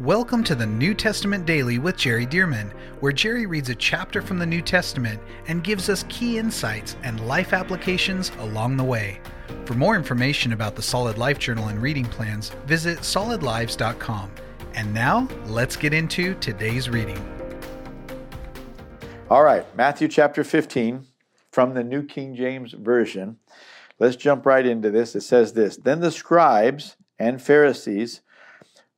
Welcome to the New Testament Daily with Jerry Dirmann, where Jerry reads a chapter from the New Testament and gives us key insights and life applications along the way. For more information about the Solid Life Journal and reading plans, visit solidlives.com. And now, let's get into today's reading. All right, Matthew chapter 15 from the New King James Version. Let's jump right into this. It says this Then the scribes and Pharisees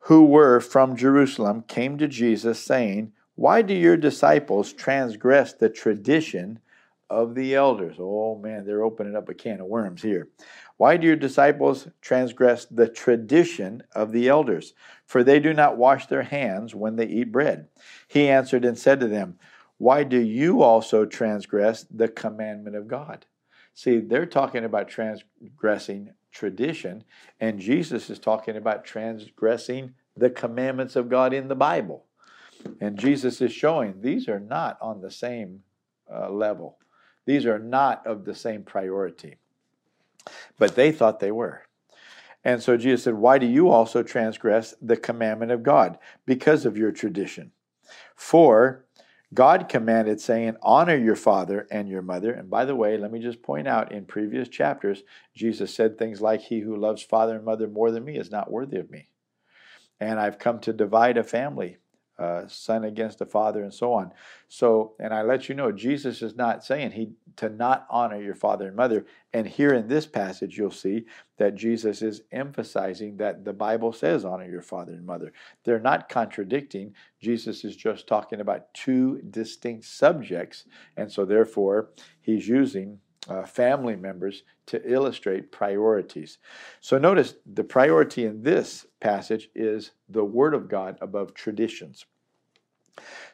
who were from Jerusalem came to Jesus, saying, Why do your disciples transgress the tradition of the elders? Oh man, they're opening up a can of worms here. Why do your disciples transgress the tradition of the elders? For they do not wash their hands when they eat bread. He answered and said to them, Why do you also transgress the commandment of God? See, they're talking about transgressing tradition, and Jesus is talking about transgressing the commandments of God in the Bible. And Jesus is showing these are not on the same uh, level, these are not of the same priority. But they thought they were. And so Jesus said, Why do you also transgress the commandment of God? Because of your tradition. For God commanded, saying, Honor your father and your mother. And by the way, let me just point out in previous chapters, Jesus said things like, He who loves father and mother more than me is not worthy of me. And I've come to divide a family uh, son against a father, and so on. So, and I let you know, Jesus is not saying he to not honor your father and mother. And here in this passage, you'll see that Jesus is emphasizing that the Bible says honor your father and mother. They're not contradicting. Jesus is just talking about two distinct subjects, and so therefore he's using uh, family members to illustrate priorities. So notice the priority in this passage is the Word of God above traditions.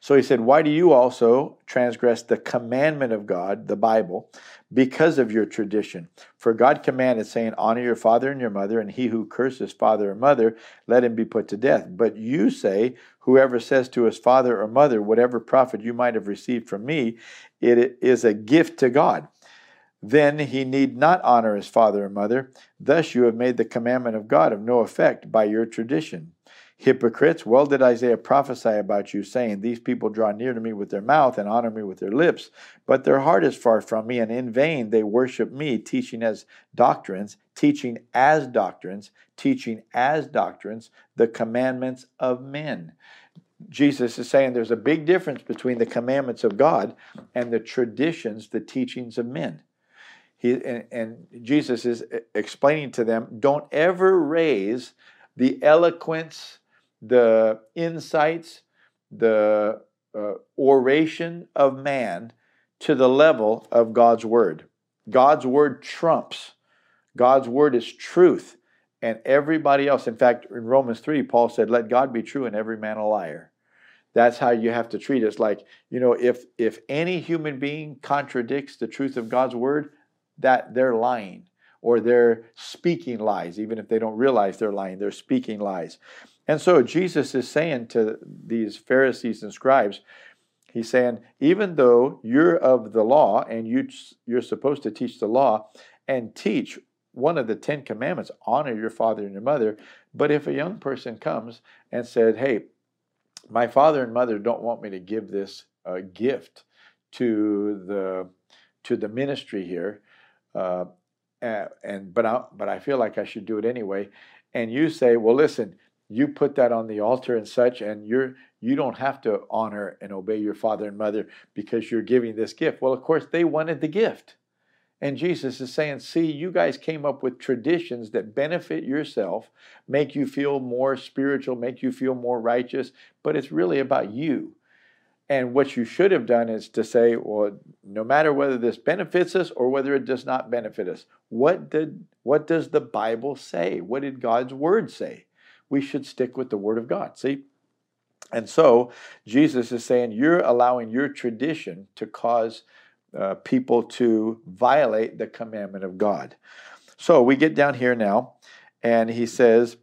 So he said, Why do you also transgress the commandment of God, the Bible, because of your tradition? For God commanded, saying, Honor your father and your mother, and he who curses father or mother, let him be put to death. But you say, Whoever says to his father or mother, Whatever profit you might have received from me, it is a gift to God then he need not honor his father and mother. Thus you have made the commandment of God of no effect by your tradition. Hypocrites, well did Isaiah prophesy about you, saying, These people draw near to me with their mouth and honor me with their lips, but their heart is far from me, and in vain they worship me, teaching as doctrines, teaching as doctrines, teaching as doctrines the commandments of men. Jesus is saying there's a big difference between the commandments of God and the traditions, the teachings of men. He, and, and Jesus is explaining to them don't ever raise the eloquence, the insights, the uh, oration of man to the level of God's word. God's word trumps. God's word is truth. And everybody else, in fact, in Romans 3, Paul said, Let God be true and every man a liar. That's how you have to treat it. It's like, you know, if if any human being contradicts the truth of God's word, that they're lying or they're speaking lies, even if they don't realize they're lying, they're speaking lies. And so Jesus is saying to these Pharisees and scribes, He's saying, even though you're of the law and you, you're supposed to teach the law and teach one of the Ten Commandments, honor your father and your mother. But if a young person comes and said, hey, my father and mother don't want me to give this uh, gift to the to the ministry here, uh, and but I but I feel like I should do it anyway. And you say, well, listen, you put that on the altar and such, and you're you don't have to honor and obey your father and mother because you're giving this gift. Well, of course, they wanted the gift. And Jesus is saying, see, you guys came up with traditions that benefit yourself, make you feel more spiritual, make you feel more righteous, but it's really about you. And what you should have done is to say, well, no matter whether this benefits us or whether it does not benefit us, what did what does the Bible say? What did God's word say? We should stick with the word of God. See? And so Jesus is saying you're allowing your tradition to cause uh, people to violate the commandment of God. So we get down here now, and he says,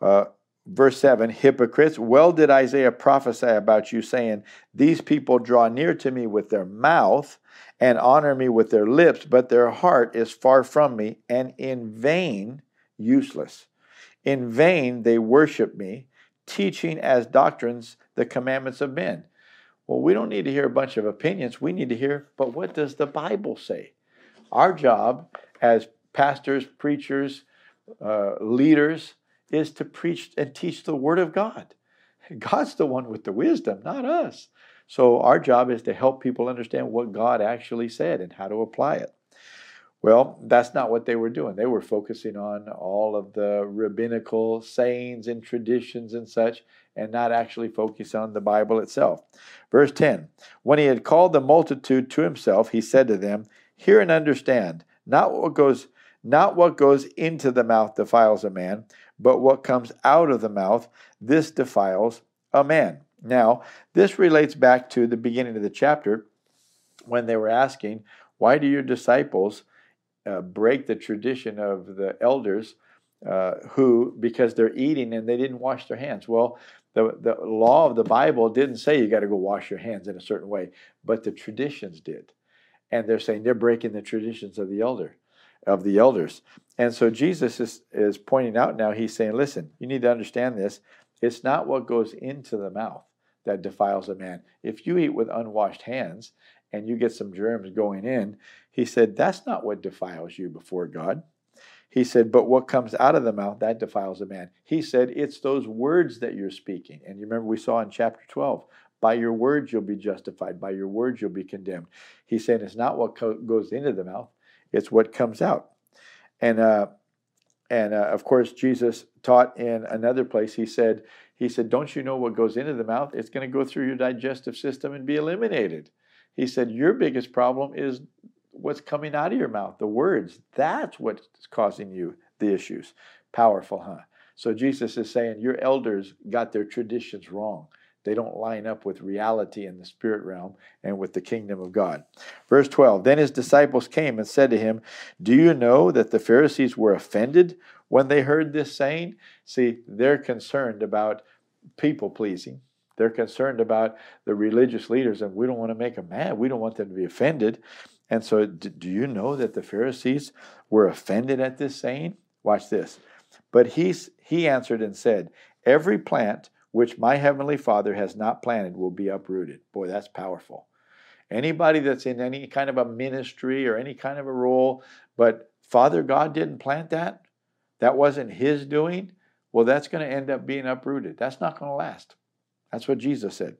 uh, verse 7 hypocrites well did isaiah prophesy about you saying these people draw near to me with their mouth and honor me with their lips but their heart is far from me and in vain useless in vain they worship me teaching as doctrines the commandments of men. Well, we don't need to hear a bunch of opinions. We need to hear, but what does the Bible say? Our job as pastors, preachers, uh, leaders is to preach and teach the Word of God. God's the one with the wisdom, not us. So our job is to help people understand what God actually said and how to apply it. Well, that's not what they were doing. They were focusing on all of the rabbinical sayings and traditions and such, and not actually focus on the Bible itself. Verse 10 When he had called the multitude to himself, he said to them, Hear and understand, not what goes not what goes into the mouth defiles a man, but what comes out of the mouth, this defiles a man. Now, this relates back to the beginning of the chapter when they were asking, Why do your disciples uh, break the tradition of the elders uh, who, because they're eating and they didn't wash their hands. Well, the, the law of the Bible didn't say you got to go wash your hands in a certain way, but the traditions did. And they're saying they're breaking the traditions of the elder, of the elders. And so Jesus is, is pointing out now, he's saying, listen, you need to understand this. It's not what goes into the mouth that defiles a man. If you eat with unwashed hands and you get some germs going in, he said, that's not what defiles you before God. He said, but what comes out of the mouth, that defiles a man. He said, it's those words that you're speaking. And you remember we saw in chapter 12, by your words you'll be justified, by your words you'll be condemned. He's saying it's not what co- goes into the mouth, it's what comes out. And uh, and uh, of course, Jesus taught in another place. He said, he said, don't you know what goes into the mouth? It's going to go through your digestive system and be eliminated. He said, Your biggest problem is what's coming out of your mouth, the words. That's what's causing you the issues. Powerful, huh? So Jesus is saying, Your elders got their traditions wrong. They don't line up with reality in the spirit realm and with the kingdom of God. Verse 12 Then his disciples came and said to him, Do you know that the Pharisees were offended when they heard this saying? See, they're concerned about people pleasing. They're concerned about the religious leaders, and we don't want to make them mad. We don't want them to be offended. And so, do you know that the Pharisees were offended at this saying? Watch this. But he, he answered and said, Every plant which my heavenly Father has not planted will be uprooted. Boy, that's powerful. Anybody that's in any kind of a ministry or any kind of a role, but Father God didn't plant that, that wasn't His doing, well, that's going to end up being uprooted. That's not going to last. That's what Jesus said.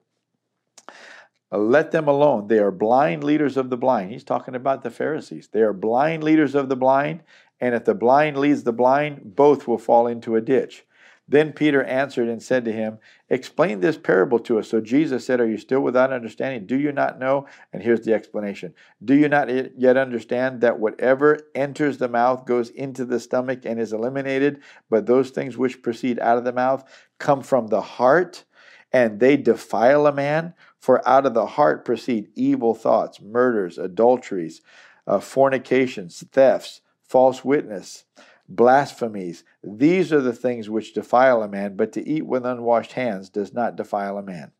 Uh, Let them alone. They are blind leaders of the blind. He's talking about the Pharisees. They are blind leaders of the blind, and if the blind leads the blind, both will fall into a ditch. Then Peter answered and said to him, Explain this parable to us. So Jesus said, Are you still without understanding? Do you not know? And here's the explanation Do you not yet understand that whatever enters the mouth goes into the stomach and is eliminated? But those things which proceed out of the mouth come from the heart, and they defile a man? For out of the heart proceed evil thoughts, murders, adulteries, uh, fornications, thefts, false witness blasphemies. These are the things which defile a man, but to eat with unwashed hands does not defile a man.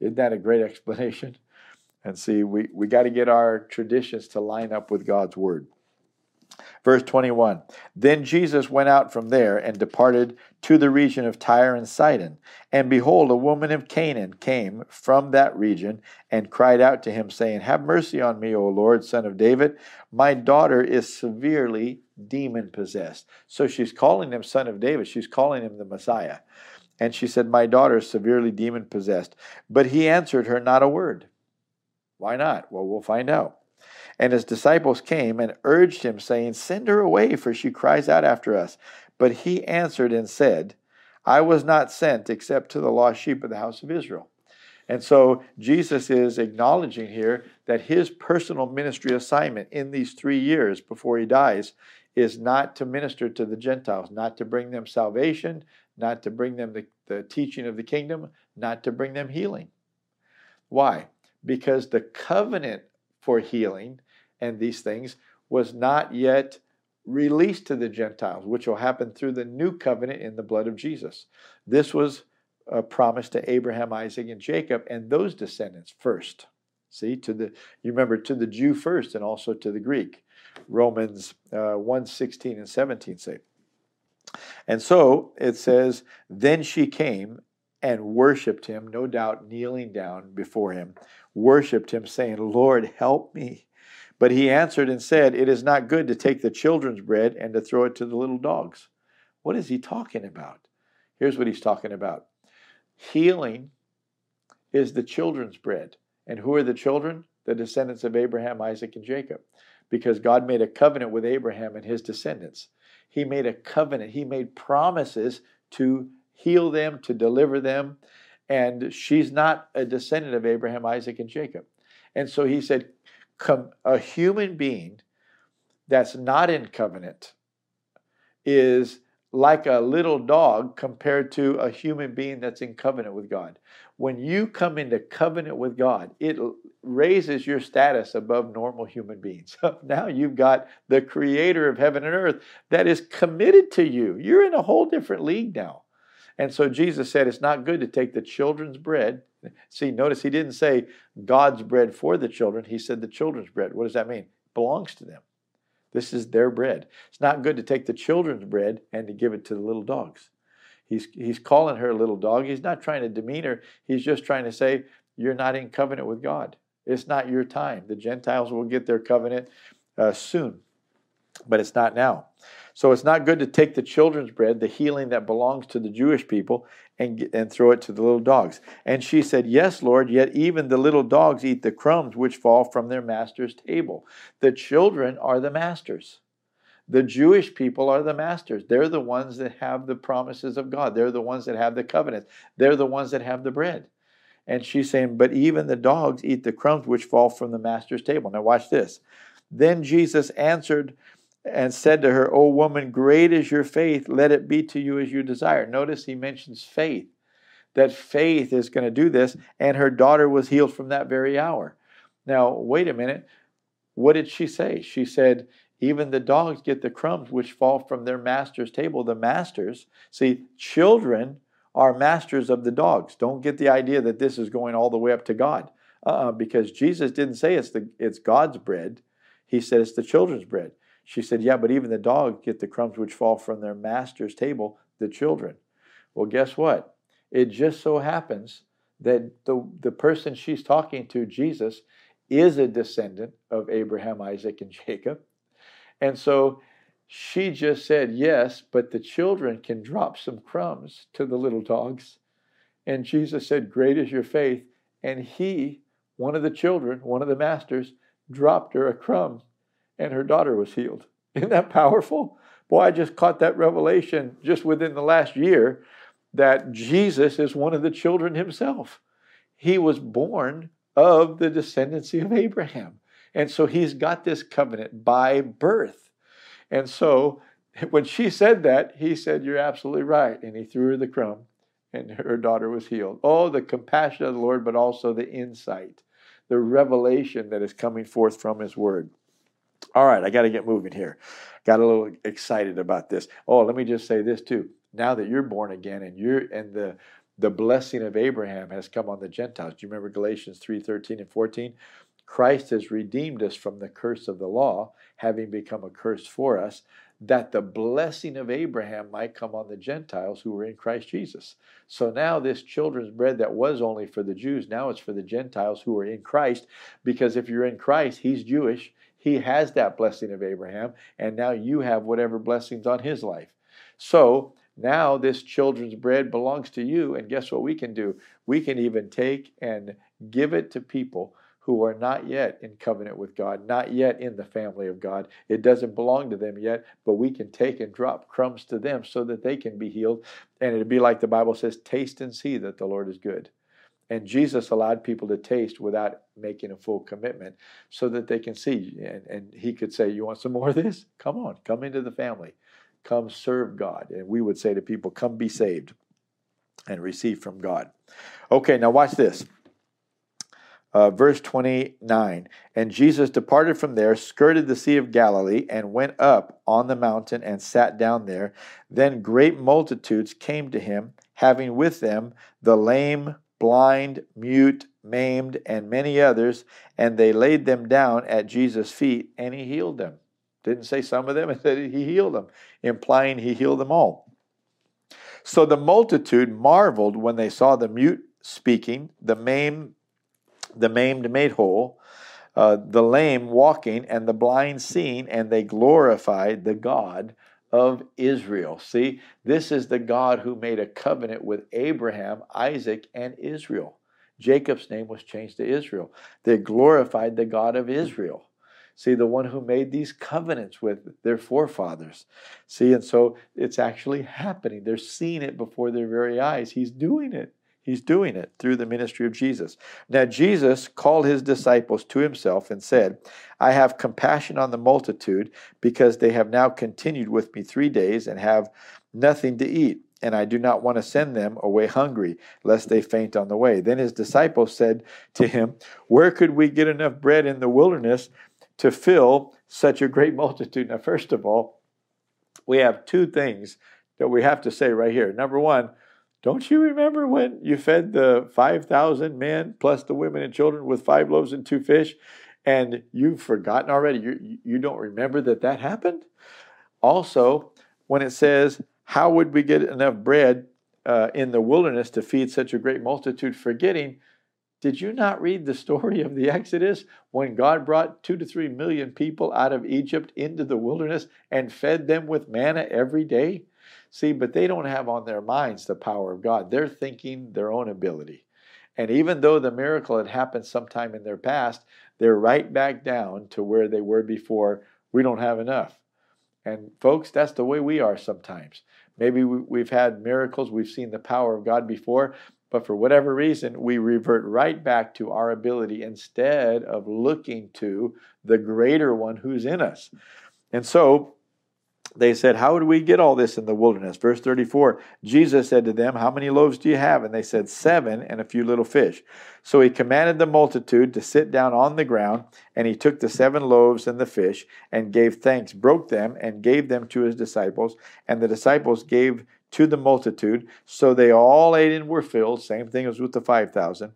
Isn't that a great explanation? And see, we, we got to get our traditions to line up with God's word. Verse 21 Then Jesus went out from there and departed to the region of Tyre and Sidon. And behold, a woman of Canaan came from that region and cried out to him, saying, Have mercy on me, O Lord, son of David. My daughter is severely demon possessed. So she's calling him son of David. She's calling him the Messiah. And she said, My daughter is severely demon possessed. But he answered her not a word. Why not? Well, we'll find out. And his disciples came and urged him, saying, Send her away, for she cries out after us. But he answered and said, I was not sent except to the lost sheep of the house of Israel. And so Jesus is acknowledging here that his personal ministry assignment in these three years before he dies is not to minister to the Gentiles, not to bring them salvation, not to bring them the, the teaching of the kingdom, not to bring them healing. Why? Because the covenant for healing and these things was not yet released to the Gentiles, which will happen through the new covenant in the blood of Jesus. This was a promise to Abraham, Isaac, and Jacob, and those descendants first. See, to the you remember to the Jew first, and also to the Greek. Romans uh, 1 16 and 17 say. And so it says, Then she came and worshiped him, no doubt kneeling down before him, worshiped him, saying, Lord, help me. But he answered and said, It is not good to take the children's bread and to throw it to the little dogs. What is he talking about? Here's what he's talking about healing is the children's bread. And who are the children? The descendants of Abraham, Isaac, and Jacob. Because God made a covenant with Abraham and his descendants. He made a covenant, He made promises to heal them, to deliver them. And she's not a descendant of Abraham, Isaac, and Jacob. And so He said, a human being that's not in covenant is like a little dog compared to a human being that's in covenant with God. When you come into covenant with God, it raises your status above normal human beings. now you've got the creator of heaven and earth that is committed to you. You're in a whole different league now. And so Jesus said it's not good to take the children's bread. See, notice he didn't say God's bread for the children. He said the children's bread. What does that mean? It belongs to them. This is their bread. It's not good to take the children's bread and to give it to the little dogs. He's, he's calling her a little dog. He's not trying to demean her. He's just trying to say, You're not in covenant with God. It's not your time. The Gentiles will get their covenant uh, soon, but it's not now. So it's not good to take the children's bread, the healing that belongs to the Jewish people, and, and throw it to the little dogs. And she said, Yes, Lord, yet even the little dogs eat the crumbs which fall from their master's table. The children are the masters. The Jewish people are the masters. They're the ones that have the promises of God. They're the ones that have the covenant. They're the ones that have the bread. And she's saying, But even the dogs eat the crumbs which fall from the master's table. Now, watch this. Then Jesus answered and said to her, O woman, great is your faith. Let it be to you as you desire. Notice he mentions faith, that faith is going to do this. And her daughter was healed from that very hour. Now, wait a minute. What did she say? She said, even the dogs get the crumbs which fall from their master's table. The masters, see, children are masters of the dogs. Don't get the idea that this is going all the way up to God, uh-uh, because Jesus didn't say it's the it's God's bread. He said it's the children's bread. She said, "Yeah, but even the dogs get the crumbs which fall from their master's table, the children." Well, guess what? It just so happens that the the person she's talking to, Jesus, is a descendant of Abraham, Isaac, and Jacob. And so she just said yes, but the children can drop some crumbs to the little dogs. And Jesus said, Great is your faith. And he, one of the children, one of the masters, dropped her a crumb, and her daughter was healed. Isn't that powerful? Boy, I just caught that revelation just within the last year that Jesus is one of the children himself. He was born of the descendancy of Abraham. And so he's got this covenant by birth. And so when she said that, he said, You're absolutely right. And he threw her the crumb, and her daughter was healed. Oh, the compassion of the Lord, but also the insight, the revelation that is coming forth from his word. All right, I got to get moving here. Got a little excited about this. Oh, let me just say this too. Now that you're born again and you're and the the blessing of Abraham has come on the Gentiles. Do you remember Galatians 3 13 and 14? Christ has redeemed us from the curse of the law, having become a curse for us, that the blessing of Abraham might come on the Gentiles who were in Christ Jesus. So now, this children's bread that was only for the Jews, now it's for the Gentiles who are in Christ, because if you're in Christ, He's Jewish. He has that blessing of Abraham, and now you have whatever blessings on his life. So now this children's bread belongs to you, and guess what we can do? We can even take and give it to people who are not yet in covenant with God, not yet in the family of God. It doesn't belong to them yet, but we can take and drop crumbs to them so that they can be healed. And it'd be like the Bible says, taste and see that the Lord is good. And Jesus allowed people to taste without making a full commitment so that they can see. And, and he could say, You want some more of this? Come on, come into the family. Come serve God. And we would say to people, Come be saved and receive from God. Okay, now watch this. Uh, verse 29 And Jesus departed from there, skirted the Sea of Galilee, and went up on the mountain and sat down there. Then great multitudes came to him, having with them the lame, blind, mute, maimed, and many others, and they laid them down at Jesus' feet, and he healed them. Didn't say some of them, it said he healed them, implying he healed them all. So the multitude marveled when they saw the mute speaking, the maimed, the maimed made whole, uh, the lame walking, and the blind seeing, and they glorified the God of Israel. See, this is the God who made a covenant with Abraham, Isaac, and Israel. Jacob's name was changed to Israel. They glorified the God of Israel. See, the one who made these covenants with their forefathers. See, and so it's actually happening. They're seeing it before their very eyes. He's doing it. He's doing it through the ministry of Jesus. Now, Jesus called his disciples to himself and said, I have compassion on the multitude because they have now continued with me three days and have nothing to eat and I do not want to send them away hungry, lest they faint on the way. Then his disciples said to him, Where could we get enough bread in the wilderness to fill such a great multitude? Now, first of all, we have two things that we have to say right here. Number one, don't you remember when you fed the 5,000 men plus the women and children with five loaves and two fish? And you've forgotten already? You, you don't remember that that happened? Also, when it says, how would we get enough bread uh, in the wilderness to feed such a great multitude? Forgetting, did you not read the story of the Exodus when God brought two to three million people out of Egypt into the wilderness and fed them with manna every day? See, but they don't have on their minds the power of God. They're thinking their own ability. And even though the miracle had happened sometime in their past, they're right back down to where they were before. We don't have enough. And folks, that's the way we are sometimes. Maybe we've had miracles, we've seen the power of God before, but for whatever reason, we revert right back to our ability instead of looking to the greater one who's in us. And so they said, How would we get all this in the wilderness? Verse 34 Jesus said to them, How many loaves do you have? And they said, Seven and a few little fish. So he commanded the multitude to sit down on the ground, and he took the seven loaves and the fish, and gave thanks, broke them, and gave them to his disciples. And the disciples gave to the multitude. So they all ate and were filled. Same thing as with the 5,000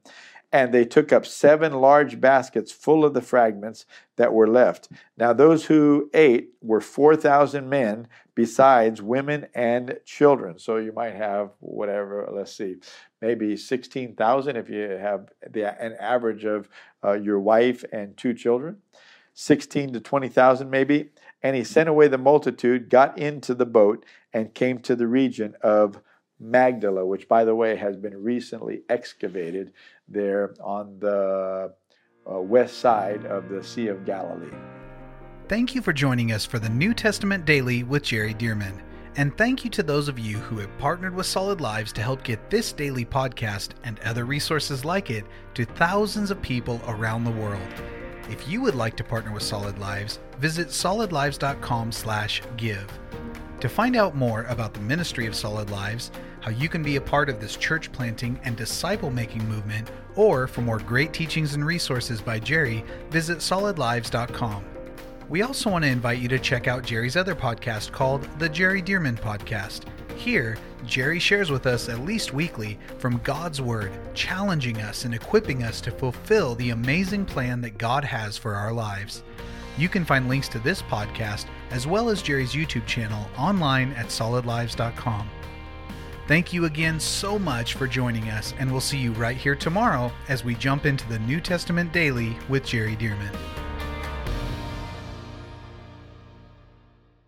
and they took up seven large baskets full of the fragments that were left. Now, those who ate were 4,000 men, besides women and children. So you might have whatever, let's see, maybe 16,000 if you have the, an average of uh, your wife and two children, 16 to 20,000 maybe. And he sent away the multitude, got into the boat, and came to the region of Magdala, which, by the way, has been recently excavated there on the uh, west side of the Sea of Galilee. Thank you for joining us for the New Testament Daily with Jerry Dirmann. And thank you to those of you who have partnered with Solid Lives to help get this daily podcast and other resources like it to thousands of people around the world. If you would like to partner with Solid Lives, visit solidlives.com/give. To find out more about the ministry of Solid Lives, how you can be a part of this church planting and disciple making movement, or for more great teachings and resources by Jerry, visit solidlives.com. We also want to invite you to check out Jerry's other podcast called The Jerry Dirmann Podcast. Here, Jerry shares with us at least weekly from God's Word, challenging us and equipping us to fulfill the amazing plan that God has for our lives. You can find links to this podcast as well as Jerry's YouTube channel online at solidlives.com. Thank you again so much for joining us, and we'll see you right here tomorrow as we jump into the New Testament Daily with Jerry Dirmann.